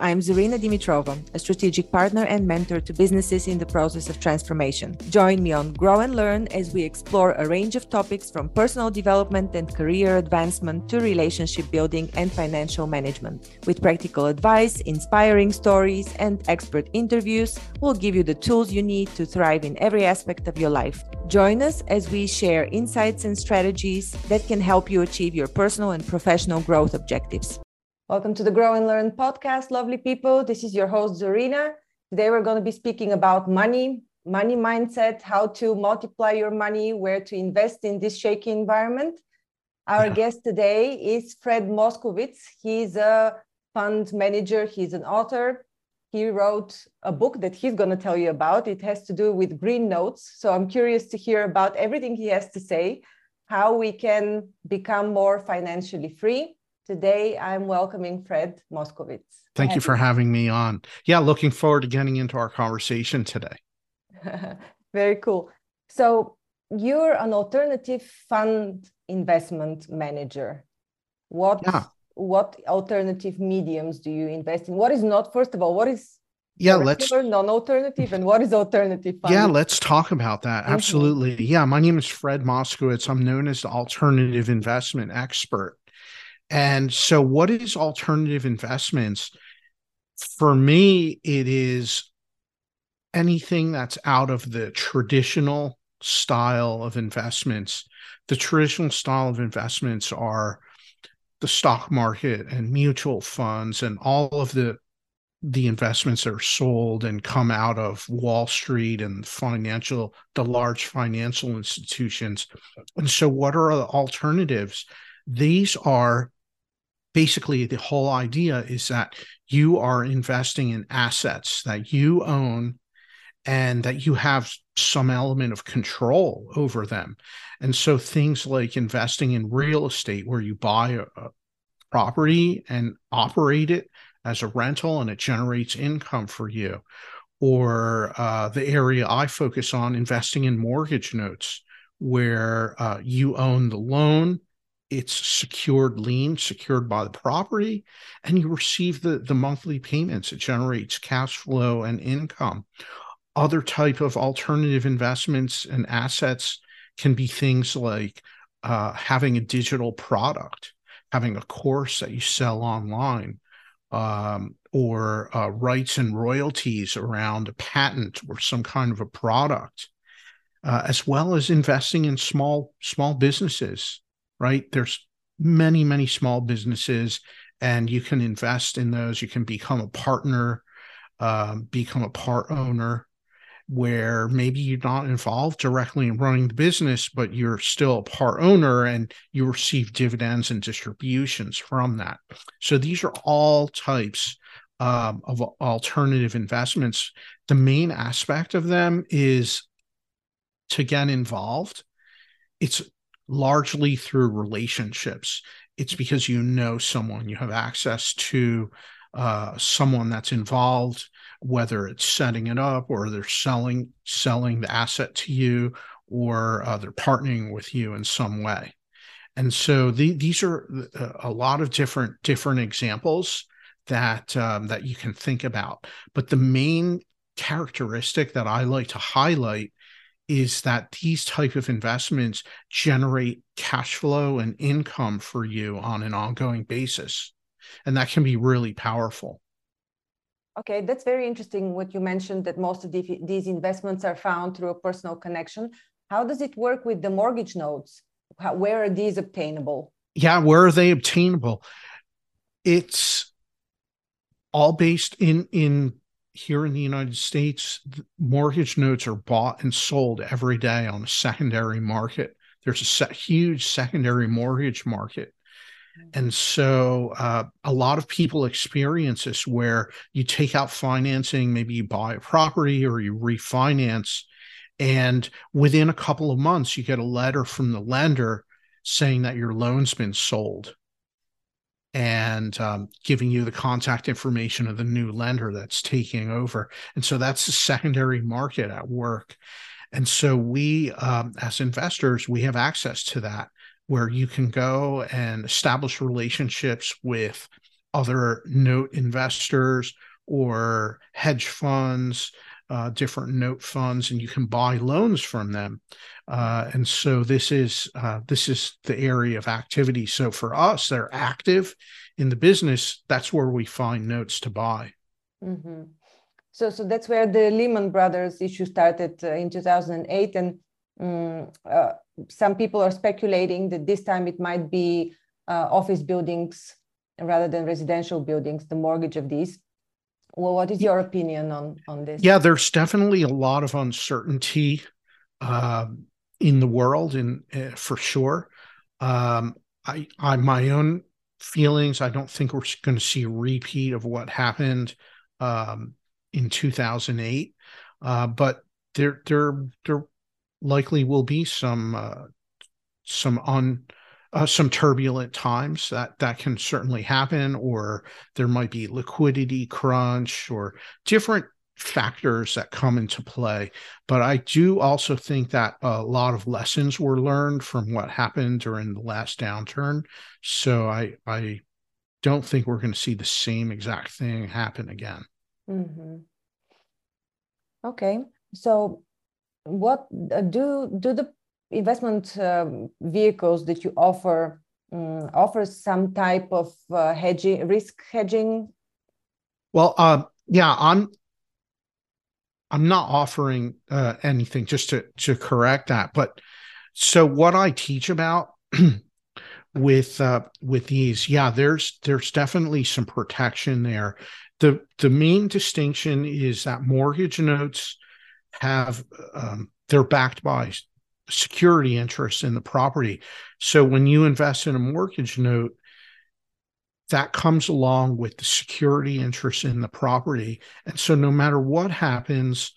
I'm Zarina Dimitrova, a strategic partner and mentor to businesses in the process of transformation. Join me on Grow and Learn as we explore a range of topics from personal development and career advancement to relationship building and financial management. With practical advice, inspiring stories, and expert interviews, we'll give you the tools you need to thrive in every aspect of your life. Join us as we share insights and strategies that can help you achieve your personal and professional growth objectives. Welcome to the Grow and Learn podcast, lovely people. This is your host, Zarina. Today, we're going to be speaking about money, money mindset, how to multiply your money, where to invest in this shaky environment. Our yeah. guest today is Fred Moskowitz. He's a fund manager, he's an author. He wrote a book that he's going to tell you about. It has to do with green notes. So I'm curious to hear about everything he has to say, how we can become more financially free Today, I'm welcoming Fred Moskowitz. Thank you for having me on. Yeah, looking forward to getting into our conversation today. Very cool. So, you're an alternative fund investment manager. What yeah. what alternative mediums do you invest in? What is not first of all, what is yeah let's non-alternative and what is alternative fund? yeah let's talk about that mm-hmm. absolutely yeah my name is fred moskowitz i'm known as the alternative investment expert and so, what is alternative investments? For me, it is anything that's out of the traditional style of investments. The traditional style of investments are the stock market and mutual funds and all of the the investments that are sold and come out of Wall Street and financial the large financial institutions. And so what are the alternatives? These are basically the whole idea is that you are investing in assets that you own and that you have some element of control over them. And so things like investing in real estate where you buy a, a property and operate it as a rental and it generates income for you or uh, the area I focus on, investing in mortgage notes, where uh, you own the loan it's secured lien secured by the property and you receive the the monthly payments. It generates cash flow and income. Other type of alternative investments and assets can be things like uh, having a digital product having a course that you sell online um, or uh, rights and royalties around a patent or some kind of a product uh, as well as investing in small small businesses right? There's many, many small businesses, and you can invest in those. You can become a partner, um, become a part owner, where maybe you're not involved directly in running the business, but you're still a part owner and you receive dividends and distributions from that. So these are all types um, of alternative investments. The main aspect of them is to get involved. It's largely through relationships. It's because you know someone, you have access to uh, someone that's involved, whether it's setting it up or they're selling selling the asset to you, or uh, they're partnering with you in some way. And so the, these are uh, a lot of different different examples that um, that you can think about. But the main characteristic that I like to highlight is that these type of investments generate cash flow and income for you on an ongoing basis and that can be really powerful. Okay that's very interesting what you mentioned that most of the, these investments are found through a personal connection. How does it work with the mortgage notes? How, where are these obtainable? Yeah where are they obtainable? It's all based in in here in the United States, mortgage notes are bought and sold every day on the secondary market. There's a huge secondary mortgage market. Mm-hmm. And so uh, a lot of people experience this where you take out financing, maybe you buy a property or you refinance, and within a couple of months, you get a letter from the lender saying that your loan's been sold and um, giving you the contact information of the new lender that's taking over. And so that's the secondary market at work. And so we, um, as investors, we have access to that where you can go and establish relationships with other note investors or hedge funds, uh, different note funds, and you can buy loans from them. Uh, and so this is uh, this is the area of activity. So for us, they're active in the business. That's where we find notes to buy. Mm-hmm. So so that's where the Lehman Brothers issue started uh, in 2008, and um, some people are speculating that this time it might be uh, office buildings rather than residential buildings, the mortgage of these. Well, what is your opinion on on this? Yeah, there's definitely a lot of uncertainty uh, in the world, and uh, for sure. Um, I, I, my own feelings. I don't think we're going to see a repeat of what happened um, in 2008, uh, but there, there, there likely will be some, uh, some on uh, some turbulent times that that can certainly happen or there might be liquidity crunch or different factors that come into play. But i do also think that a lot of lessons were learned from what happened during the last downturn. So i i don't think we're going to see the same exact thing happen again. Mm-hmm. okay. So what uh, do do the investment um, vehicles that you offer um, offer some type of uh, hedging risk hedging? Well uh, yeah i'm i'm not offering uh, anything just to to correct that but so what i teach about with uh, with these yeah there's there's definitely some protection there. The the main distinction is that mortgage notes have um, they're backed by security interest in the property. So when you invest in a mortgage note, that comes along with the security interest in the property. And so no matter what happens,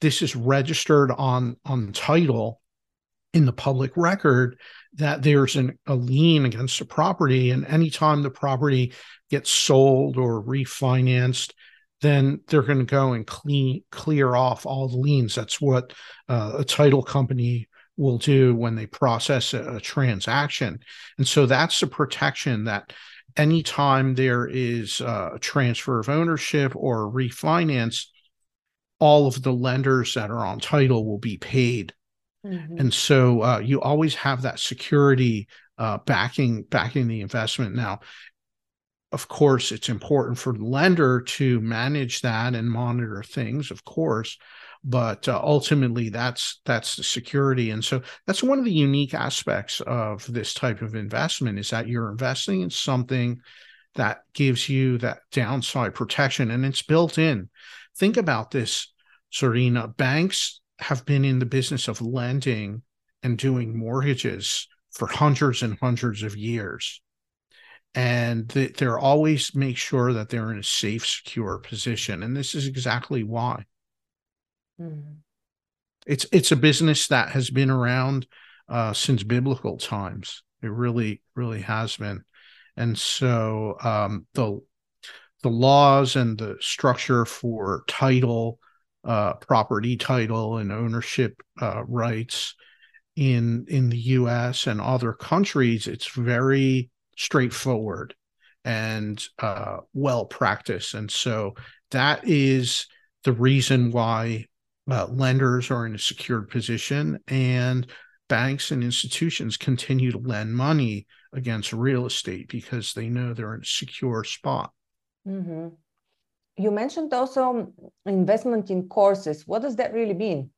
this is registered on on title in the public record that there's an, a lien against the property. And anytime the property gets sold or refinanced, then they're going to go and clean clear off all the liens. That's what uh, a title company will do when they process a, a transaction. And so that's the protection that anytime there is a transfer of ownership or refinance, all of the lenders that are on title will be paid. Mm-hmm. And so uh, you always have that security uh, backing backing the investment. Now, of course, it's important for the lender to manage that and monitor things, of course, but uh, ultimately that's that's the security. And so that's one of the unique aspects of this type of investment is that you're investing in something that gives you that downside protection and it's built in. Think about this Zarina. Banks have been in the business of lending and doing mortgages for hundreds and hundreds of years. And they're always make sure that they're in a safe secure position. And this is exactly why Mm. It's it's a business that has been around uh, since biblical times. It really really has been, and so um, the the laws and the structure for title, uh, property title, and ownership uh, rights in in the U.S. and other countries, it's very straightforward and uh, well practiced, and so that is the reason why uh, lenders are in a secured position and banks and institutions continue to lend money against real estate because they know they're in a secure spot. Mm-hmm. You mentioned also investment in courses. What does that really mean?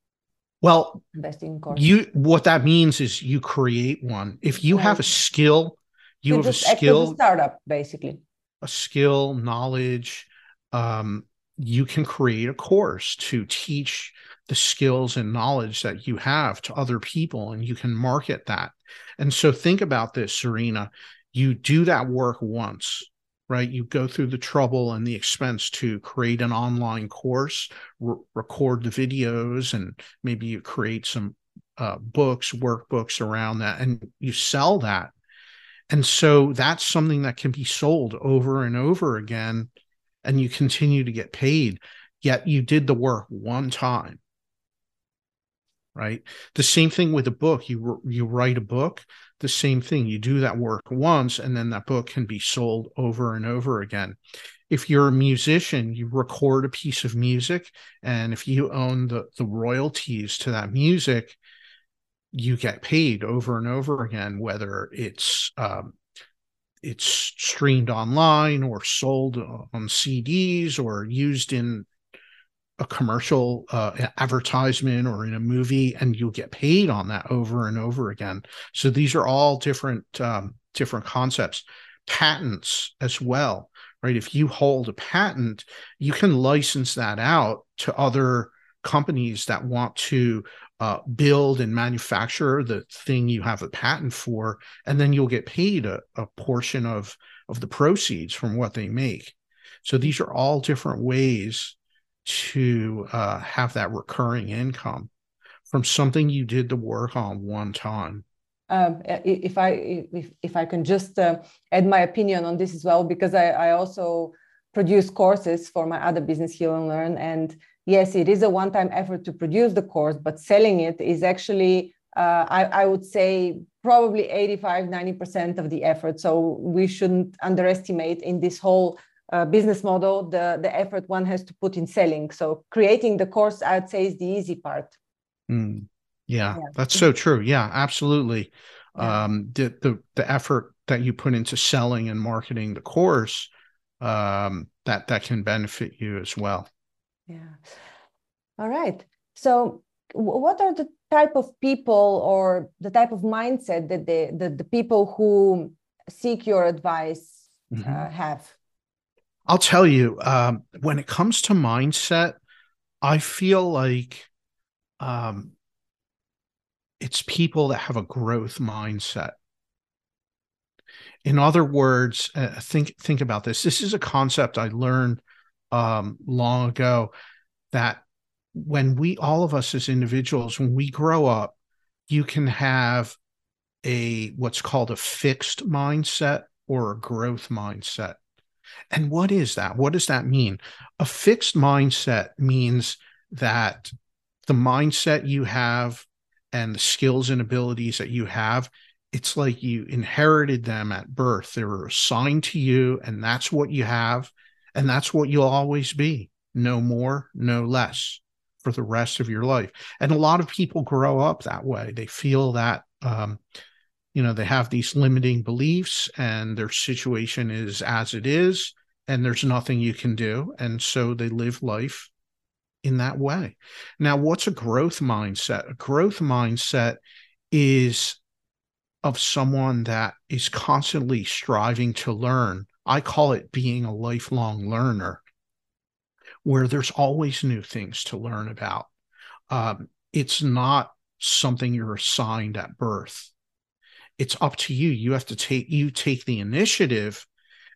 Well, investing in courses. You what that means is you create one. If you have a skill, you have a skill a startup basically. A skill, knowledge, um, you can create a course to teach the skills and knowledge that you have to other people and you can market that. And so think about this, Zarina. You do that work once, right? You go through the trouble and the expense to create an online course, re- record the videos, and maybe you create some uh, books, workbooks around that, and you sell that. And so that's something that can be sold over and over again and you continue to get paid, yet you did the work one time. right? The same thing with a book. You you write a book, the same thing. You do that work once, and then that book can be sold over and over again. If you're a musician, you record a piece of music, and if you own the the royalties to that music, you get paid over and over again, whether it's um, it's streamed online or sold on CDs or used in a commercial uh, advertisement or in a movie and you'll get paid on that over and over again. So these are all different um, different concepts. Patents as well right? If you hold a patent you can license that out to other companies that want to uh, build and manufacture the thing you have a patent for and then you'll get paid a, a portion of of the proceeds from what they make so these are all different ways to uh, have that recurring income from something you did the work on one time. Um, if I if, if I can just uh, add my opinion on this as well, because I, I also produce courses for my other business, Heal and Learn, and yes, it is a one-time effort to produce the course, but selling it is actually uh, I, I, would say probably 85 90% of the effort so we shouldn't underestimate in this whole uh, business model, the, the effort one has to put in selling. So creating the course, I'd say, is the easy part. Mm. Yeah, yeah, that's so true. Yeah, absolutely. Yeah. Um, the, the the effort that you put into selling and marketing the course, um, that that can benefit you as well. Yeah. All right. So, what are the type of people or the type of mindset that the the, the people who seek your advice mm-hmm. uh, have? I'll tell you, um, when it comes to mindset, I feel like um, it's people that have a growth mindset. In other words, uh, think think about this. This is a concept I learned um, long ago that when we all of us as individuals, when we grow up, you can have a what's called a fixed mindset or a growth mindset. And what is that? What does that mean? A fixed mindset means that the mindset you have and the skills and abilities that you have, it's like you inherited them at birth. They were assigned to you, and that's what you have. And that's what you'll always be no more, no less for the rest of your life. And a lot of people grow up that way. They feel that um, you know they have these limiting beliefs and their situation is as it is and there's nothing you can do and so they live life in that way now what's a growth mindset a growth mindset is of someone that is constantly striving to learn i call it being a lifelong learner where there's always new things to learn about. Um, it's not something you're assigned at birth. It's up to you. You have to take you take the initiative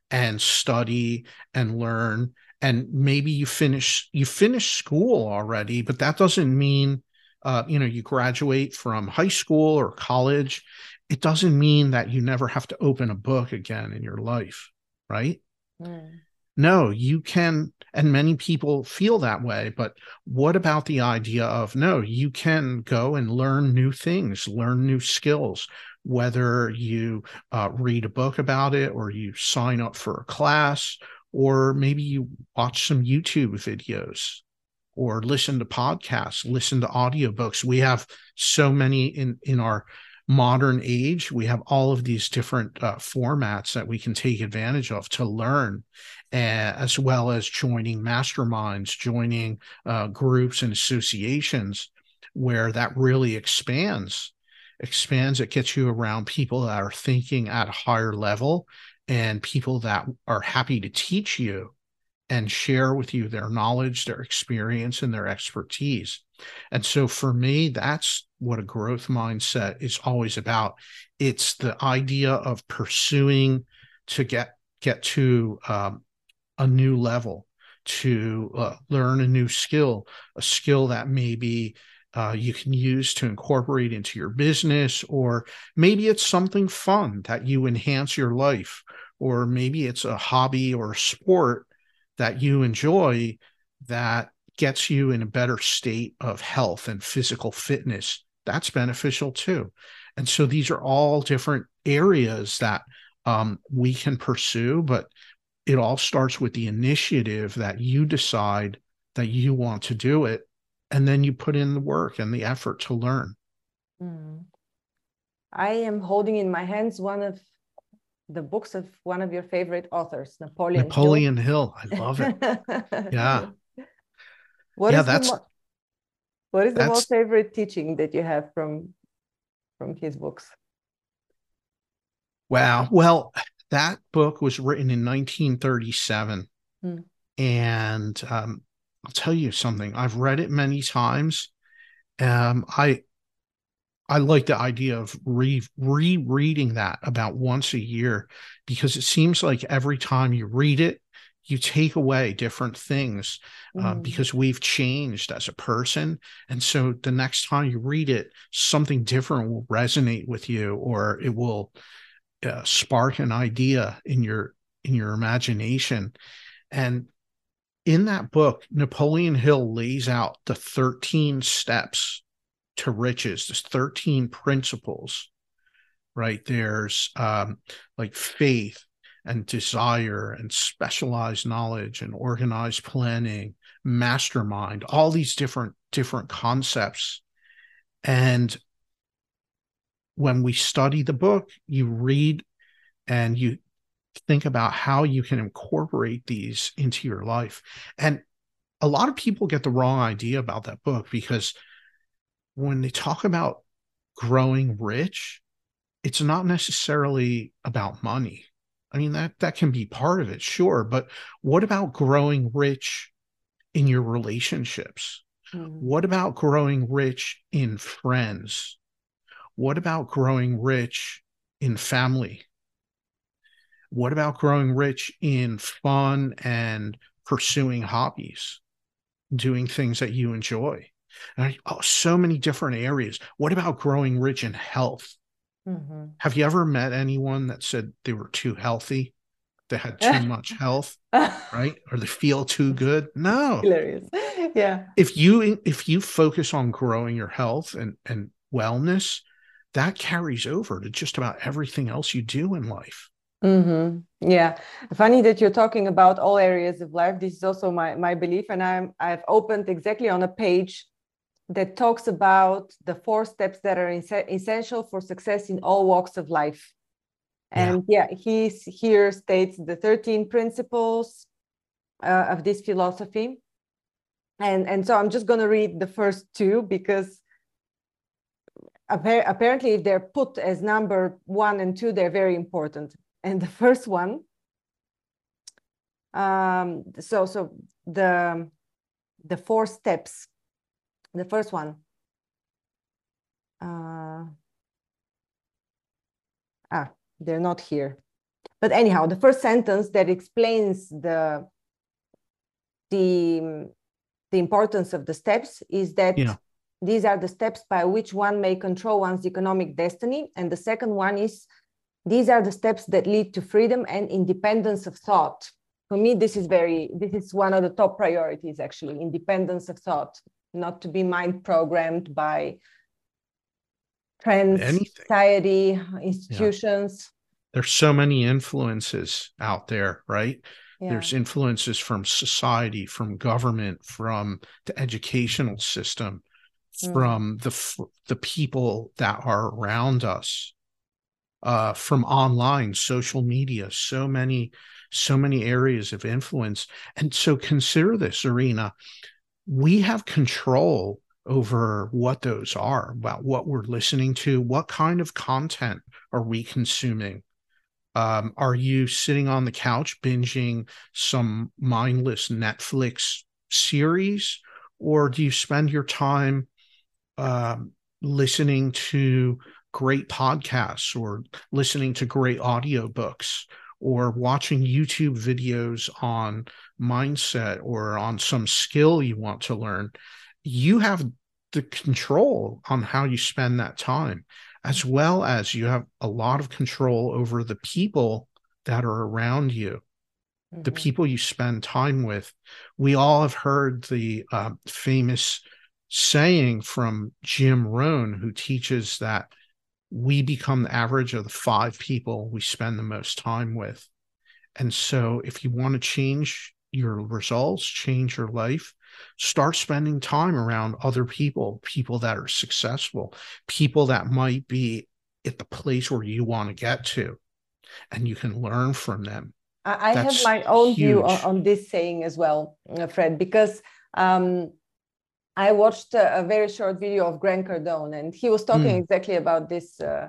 and study and learn and maybe you finish you finish school already but that doesn't mean uh, you know you graduate from high school or college. It doesn't mean that you never have to open a book again in your life right mm. no you can and many people feel that way but what about the idea of no you can go and learn new things learn new skills whether you uh, read a book about it or you sign up for a class or maybe you watch some YouTube videos or listen to podcasts, listen to audiobooks. We have so many in in our modern age. We have all of these different uh, formats that we can take advantage of to learn, as well as joining masterminds, joining uh, groups and associations where that really expands expands it gets you around people that are thinking at a higher level and people that are happy to teach you and share with you their knowledge their experience and their expertise and so for me that's what a growth mindset is always about. It's the idea of pursuing to get get to um, a new level to uh, learn a new skill a skill that maybe uh, you can use to incorporate into your business, or maybe it's something fun that you enhance your life, or maybe it's a hobby or a sport that you enjoy that gets you in a better state of health and physical fitness, that's beneficial too. And so these are all different areas that um, we can pursue, but it all starts with the initiative that you decide that you want to do it. And then you put in the work and the effort to learn. Mm. I am holding in my hands one of the books of one of your favorite authors, Napoleon. Napoleon Hill. Hill. I love it. yeah. What yeah, is that's mo- what is the most favorite teaching that you have from from his books? Wow. Well, that book was written in 1937. Hmm. And um, I'll tell you something. I've read it many times. Um, I I like the idea of re rereading that about once a year because it seems like every time you read it, you take away different things uh, mm. because we've changed as a person. And so the next time you read it, something different will resonate with you or it will uh, spark an idea in your in your imagination. And in that book, Napoleon Hill lays out the 13 steps to riches. There's 13 principles, right? There's um, like faith and desire and specialized knowledge and organized planning, mastermind, all these different different concepts. And when we study the book, you read and you think about how you can incorporate these into your life. And a lot of people get the wrong idea about that book because when they talk about growing rich, it's not necessarily about money. I mean that that can be part of it, sure, but what about growing rich in your relationships? Mm-hmm. What about growing rich in friends? What about growing rich in family? What about growing rich in fun and pursuing hobbies, doing things that you enjoy? And oh, so many different areas. What about growing rich in health? Mm-hmm. Have you ever met anyone that said they were too healthy? They had too much health, right? Or they feel too good? No. Hilarious. Yeah. If you if you focus on growing your health and and wellness, that carries over to just about everything else you do in life. Mm-hmm. Yeah, funny that you're talking about all areas of life. This is also my my belief, and I'm I've opened exactly on a page that talks about the four steps that are essential for success in all walks of life. And yeah, yeah he here states the 13 principles uh, of this philosophy. And, and so I'm just going to read the first two because apparently if they're put as number one and two, they're very important. And the first one, um, so so the the four steps the first one. Uh, ah, they're not here. But anyhow, the first sentence that explains the the the importance of the steps is that yeah. these are the steps by which one may control one's economic destiny, and the second one is these are the steps that lead to freedom and independence of thought. For me, this is very this is one of the top priorities actually, independence of thought not to be mind programmed by trends, Anything. society, institutions. Yeah. There's so many influences out there, right? Yeah. There's influences from society, from government, from the educational system, mm. from the the people that are around us, uh, from online, social media. So many, so many areas of influence, and so consider this, Irina we have control over what those are, about what we're listening to, what kind of content are we consuming. Um, are you sitting on the couch binging some mindless Netflix series, or do you spend your time um, listening to great podcasts or listening to great audiobooks or watching YouTube videos on mindset or on some skill you want to learn, you have the control on how you spend that time, as well as you have a lot of control over the people that are around you. mm-hmm. the people you spend time with. We all have heard the uh, famous saying from Jim Rohn, who teaches that we become the average of the five people we spend the most time with. And so, if you want to change your results, change your life, start spending time around other people, people that are successful, people that might be at the place where you want to get to, and you can learn from them. I That's have my own huge. view on, on, this saying as well, uh, Fred, because um, I watched a, a, very short video of Grant Cardone, and he was talking mm. exactly about this. Uh,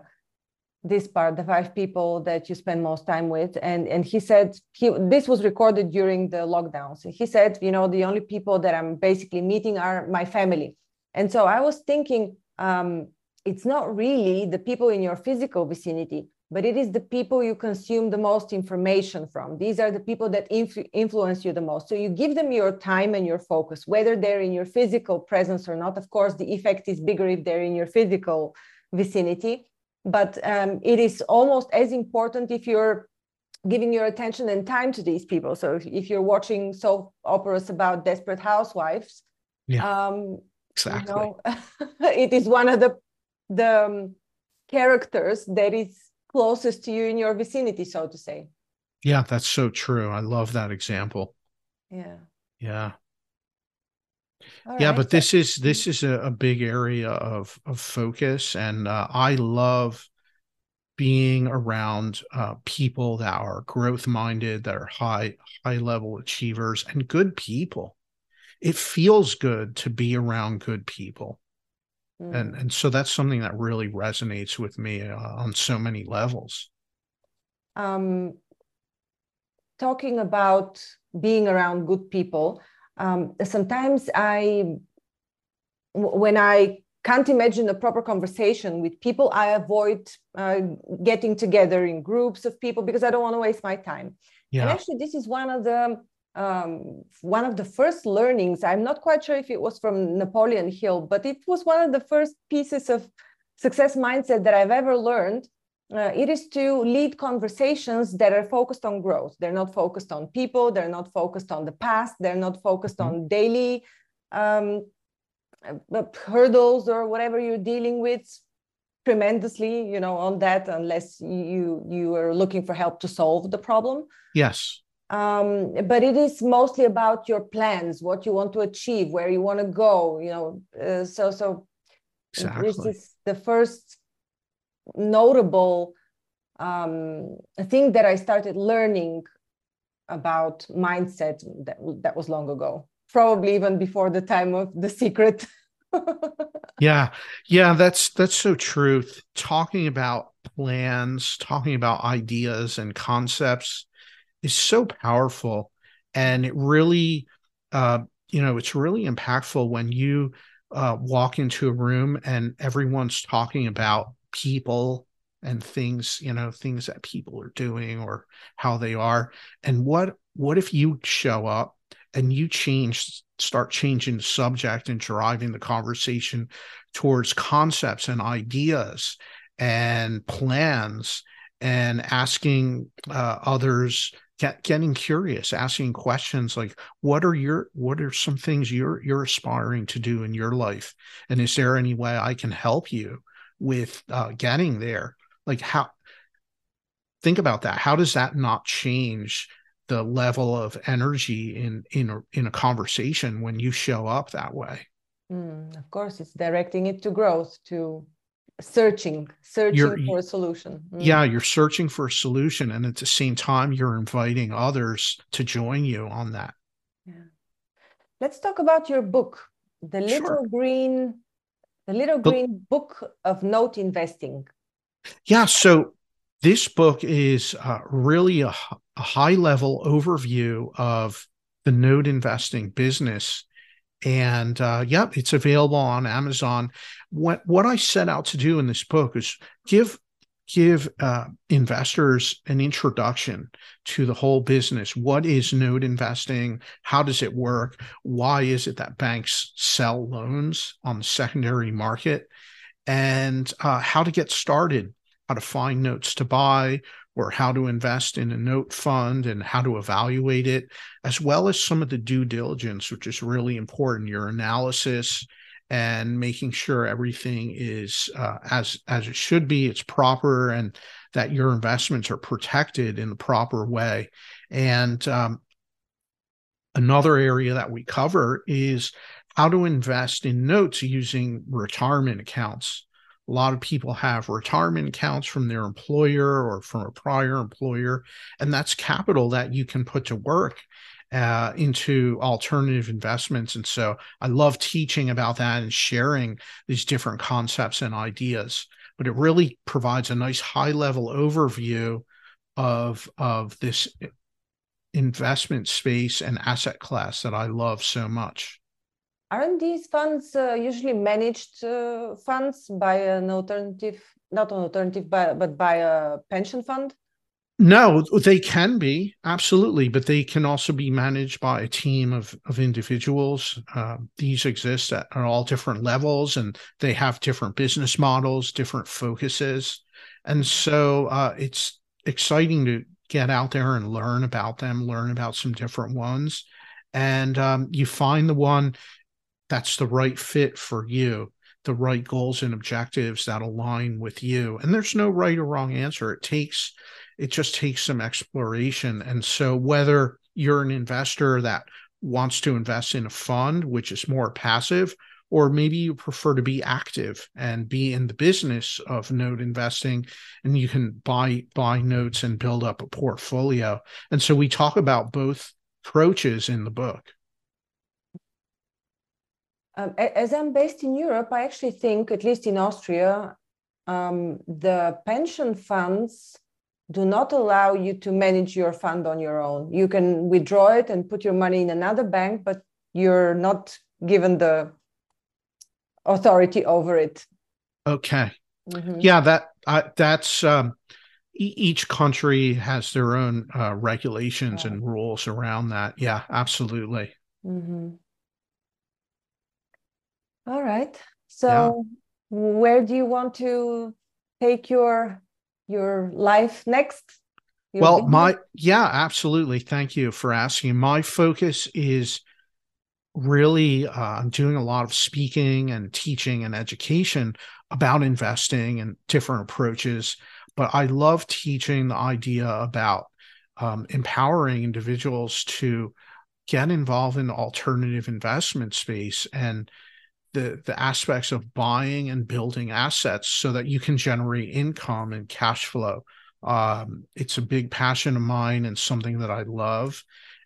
this part the five people that you spend most time with and and he said he this was recorded during the lockdowns he said you know the only people that i'm basically meeting are my family and so i was thinking um, it's not really the people in your physical vicinity but it is the people you consume the most information from. These are the people that inf- influence you the most. So you give them your time and your focus whether they're in your physical presence or not. Of course the effect is bigger if they're in your physical vicinity. But um, it is almost as important if you're giving your attention and time to these people. So if, if you're watching soap operas about desperate housewives yeah. um, exactly. you know, it is one of the the um, characters that is closest to you in your vicinity so to say. Yeah that's so true. I love that example. Yeah. Yeah. Yeah right. but this is this is a, a, big area of of focus and uh, i love being around uh, people that are growth minded that are high high level achievers and good people. It feels good to be around good people mm. and and so that's something that really resonates with me uh, on so many levels um talking about being around good people um, sometimes I, when I can't imagine a proper conversation with people, I avoid uh, getting together in groups of people because I don't want to waste my time. Yeah. And actually, this is one of the um, one of the first learnings. I'm not quite sure if it was from Napoleon Hill, but it was one of the first pieces of success mindset that I've ever learned uh, it is to lead conversations that are focused on growth. They're not focused on people. They're not focused on the past. They're not focused mm-hmm. on daily um, uh, hurdles or whatever you're dealing with tremendously you know on that unless you you are looking for help to solve the problem yes um, but it is mostly about your plans what you want to achieve where you want to go you know uh, so so exactly. this is the first notable um, thing that I started learning about mindset that, that was long ago, probably even before the time of the secret. yeah, yeah, that's that's so true. Talking about plans, talking about ideas and concepts is so powerful, and it really, uh, you know, it's really impactful when you uh, walk into a room and everyone's talking about people and things you know things that people are doing or how they are. And what what if you show up and you change start changing the subject and driving the conversation towards concepts and ideas and plans and asking uh, others getting curious asking questions like what are your what are some things you're you're aspiring to do in your life? And is there any way i can help you with uh, getting there? Like how think about that. How does that not change the level of energy in in a, in a conversation when you show up that way? Mm, of course it's directing it to growth to searching searching you're, for a solution mm. yeah you're searching for a solution and at the same time you're inviting others to join you on that yeah let's talk about your book the little sure. green the Little Green Book of Note Investing. Yeah. So this book is uh, really a, a high level overview of the note investing business. And uh, yep, it's available on Amazon. What what I set out to do in this book is give give uh, investors an introduction to the whole business. What is note investing? How does it work? Why is it that banks sell loans on the secondary market? And uh, how to get started, how to find notes to buy, or how to invest in a note fund and how to evaluate it, as well as some of the due diligence, which is really important, your analysis and making sure everything is uh, as as it should be, it's proper, and that your investments are protected in the proper way. And um, another area that we cover is how to invest in notes using retirement accounts. A lot of people have retirement accounts from their employer or from a prior employer, and that's capital that you can put to work uh, into alternative investments. And so I love teaching about that and sharing these different concepts and ideas. But it really provides a nice high level overview of of this investment space and asset class that I love so much. Aren't these funds uh, usually managed uh, funds by an alternative, not an alternative, but, but by a pension fund? No, they can be absolutely, but they can also be managed by a team of of individuals. Uh, these exist at, at all different levels, and they have different business models, different focuses, and so uh, it's exciting to get out there and learn about them, learn about some different ones, and um, you find the one that's the right fit for you the right goals and objectives that align with you. And there's no right or wrong answer. It takes it just takes some exploration. And so whether you're an investor that wants to invest in a fund which is more passive or maybe you prefer to be active and be in the business of note investing and you can buy buy notes and build up a portfolio. And so we talk about both approaches in the book um, as I'm based in Europe, I actually think, at least in Austria, um, the pension funds do not allow you to manage your fund on your own. You can withdraw it and put your money in another bank, but you're not given the authority over it. Okay. Mm-hmm. Yeah, that uh, that's um, e- each country has their own uh, regulations and rules around that. Yeah, absolutely. Mm-hmm. All right. So yeah. where do you want to take your your life next? Your well, business? my yeah, absolutely. Thank you for asking. My focus is really uh, I'm doing a lot of speaking and teaching and education about investing and different approaches. But I love teaching the idea about um, empowering individuals to get involved in the alternative investment space and the the aspects of buying and building assets so that you can generate income and cash flow. Um, it's a big passion of mine and something that I love.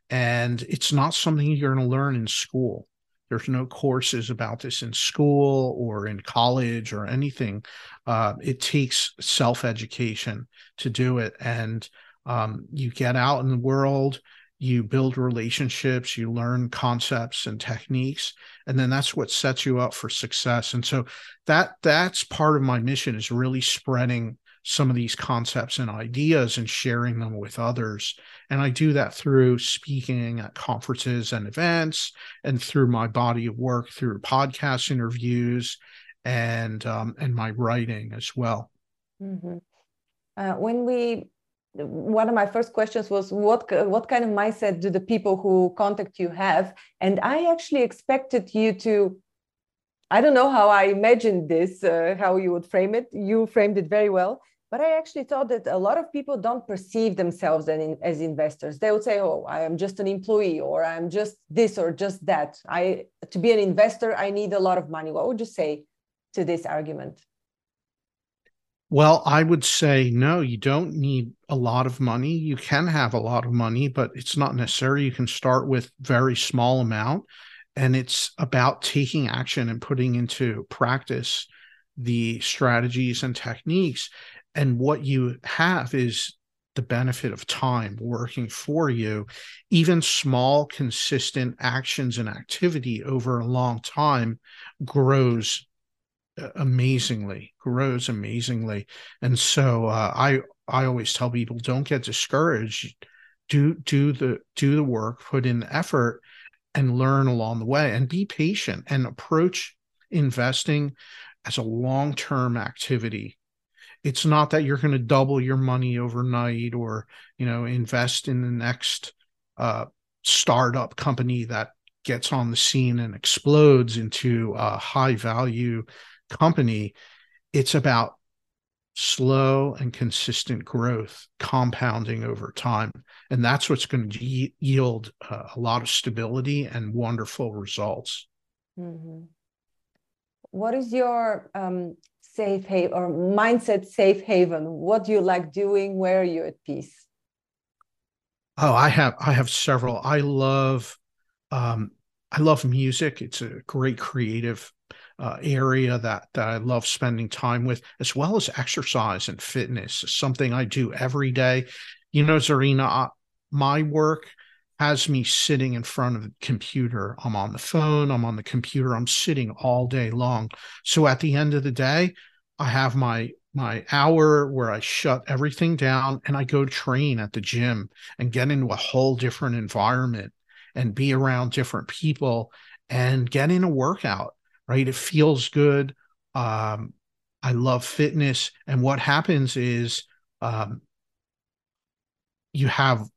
And it's not something you're going to learn in school. There's no courses about this in school or in college or anything. Uh, it takes self education to do it. And um, you get out in the world, you build relationships, you learn concepts and techniques, and then that's what sets you up for success. And so that that's part of my mission is really spreading some of these concepts and ideas and sharing them with others. And I do that through speaking at conferences and events and through my body of work through podcast interviews and um, and my writing as well. Mm-hmm. Uh, when we one of my first questions was what what kind of mindset do the people who contact you have? And i actually expected you to i don't know how i imagined this uh, how you would frame it. You framed it very well. But i actually thought that a lot of people don't perceive themselves as investors. They would say oh i am just an employee or i'm just this or just that. I to be an investor i need a lot of money. What would you say to this argument well, I would say no, you don't need a lot of money. You can have a lot of money, but it's not necessary. You can start with very small amount and it's about taking action and putting into practice the strategies and techniques and what you have is the benefit of time working for you even small consistent actions and activity over a long time grows amazingly, grows amazingly. And so uh, I I always tell people don't get discouraged. Do do the do the work, put in the effort, and learn along the way, and be patient and approach investing as a long term activity. it's not that you're going to double your money overnight or you know invest in the next uh, startup company that gets on the scene and explodes into a high value company it's about slow and consistent growth compounding over time. And that's what's going to yield uh, a lot of stability and wonderful results. Mm-hmm. what is your um, safe haven or mindset safe haven? What do you like doing? Where are you at peace? Oh i have i have several. I love um i love music. It's a great creative uh, area that that i love spending time with as well as exercise and fitness something i do every day you know zarina my work has me sitting in front of the computer. I'm on the phone, I'm on the computer, I'm sitting all day long. So at the end of the day, I have my my hour where I shut everything down and I go train at the gym and get into a whole different environment and be around different people and get in a workout, right? It feels good. Um, I love fitness. And what happens is um, you have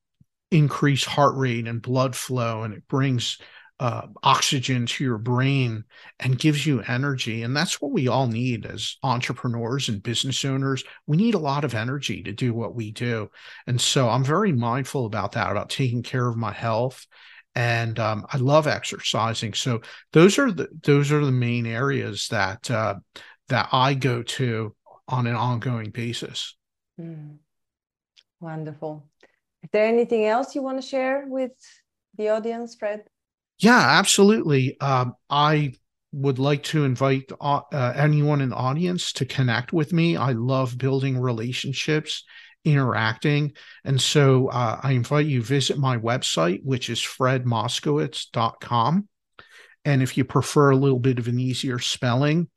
increased heart rate and blood flow and it brings uh, oxygen to your brain and gives you energy and that's what we all need as entrepreneurs and business owners we need a lot of energy to do what we do and so i'm very mindful about that about taking care of my health and um, i love exercising so those are the those are the main areas that uh, that i go to on an ongoing basis mm. wonderful is there anything else you want to share with the audience, Fred? Yeah, absolutely. Um, I would like to invite uh, uh, anyone in the audience to connect with me. I love building relationships, interacting. And so uh, I invite you visit my website, which is fredmoskowitz.com. And if you prefer a little bit of an easier spelling,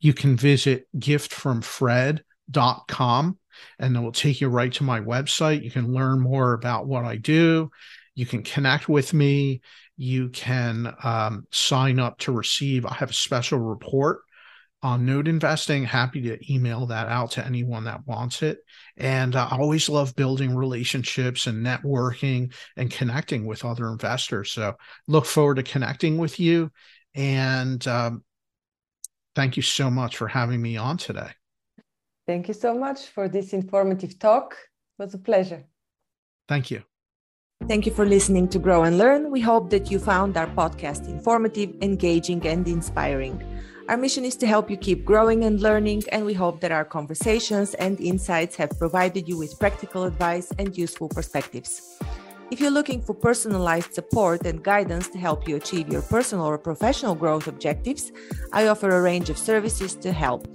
you can visit giftfromfred.com and it will take you right to my website. You can learn more about what I do. You can connect with me. You can um, sign up to receive. I have a special report on note investing. Happy to email that out to anyone that wants it. And uh, I always love building relationships and networking and connecting with other investors. So look forward to connecting with you. And um, thank you so much for having me on today. Thank you so much for this informative talk. It was a pleasure. Thank you. Thank you for listening to Grow and Learn. We hope that you found our podcast informative, engaging, and inspiring. Our mission is to help you keep growing and learning, and we hope that our conversations and insights have provided you with practical advice and useful perspectives. If you're looking for personalized support and guidance to help you achieve your personal or professional growth objectives, I offer a range of services to help.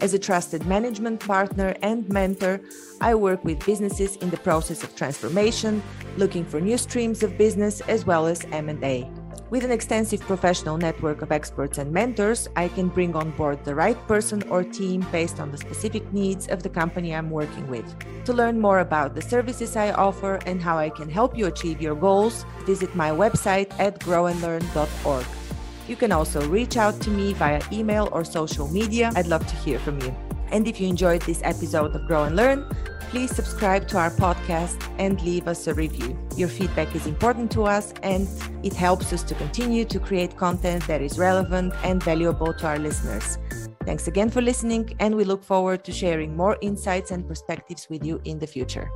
As a trusted management partner and mentor, I work with businesses in the process of transformation, looking for new streams of business as well as M&A. With an extensive professional network of experts and mentors, I can bring on board the right person or team based on the specific needs of the company I'm working with. To learn more about the services I offer and how I can help you achieve your goals, visit my website at growandlearn.org. You can also reach out to me via email or social media. I'd love to hear from you. And if you enjoyed this episode of Grow and Learn, please subscribe to our podcast and leave us a review. Your feedback is important to us and it helps us to continue to create content that is relevant and valuable to our listeners. Thanks again for listening, and we look forward to sharing more insights and perspectives with you in the future.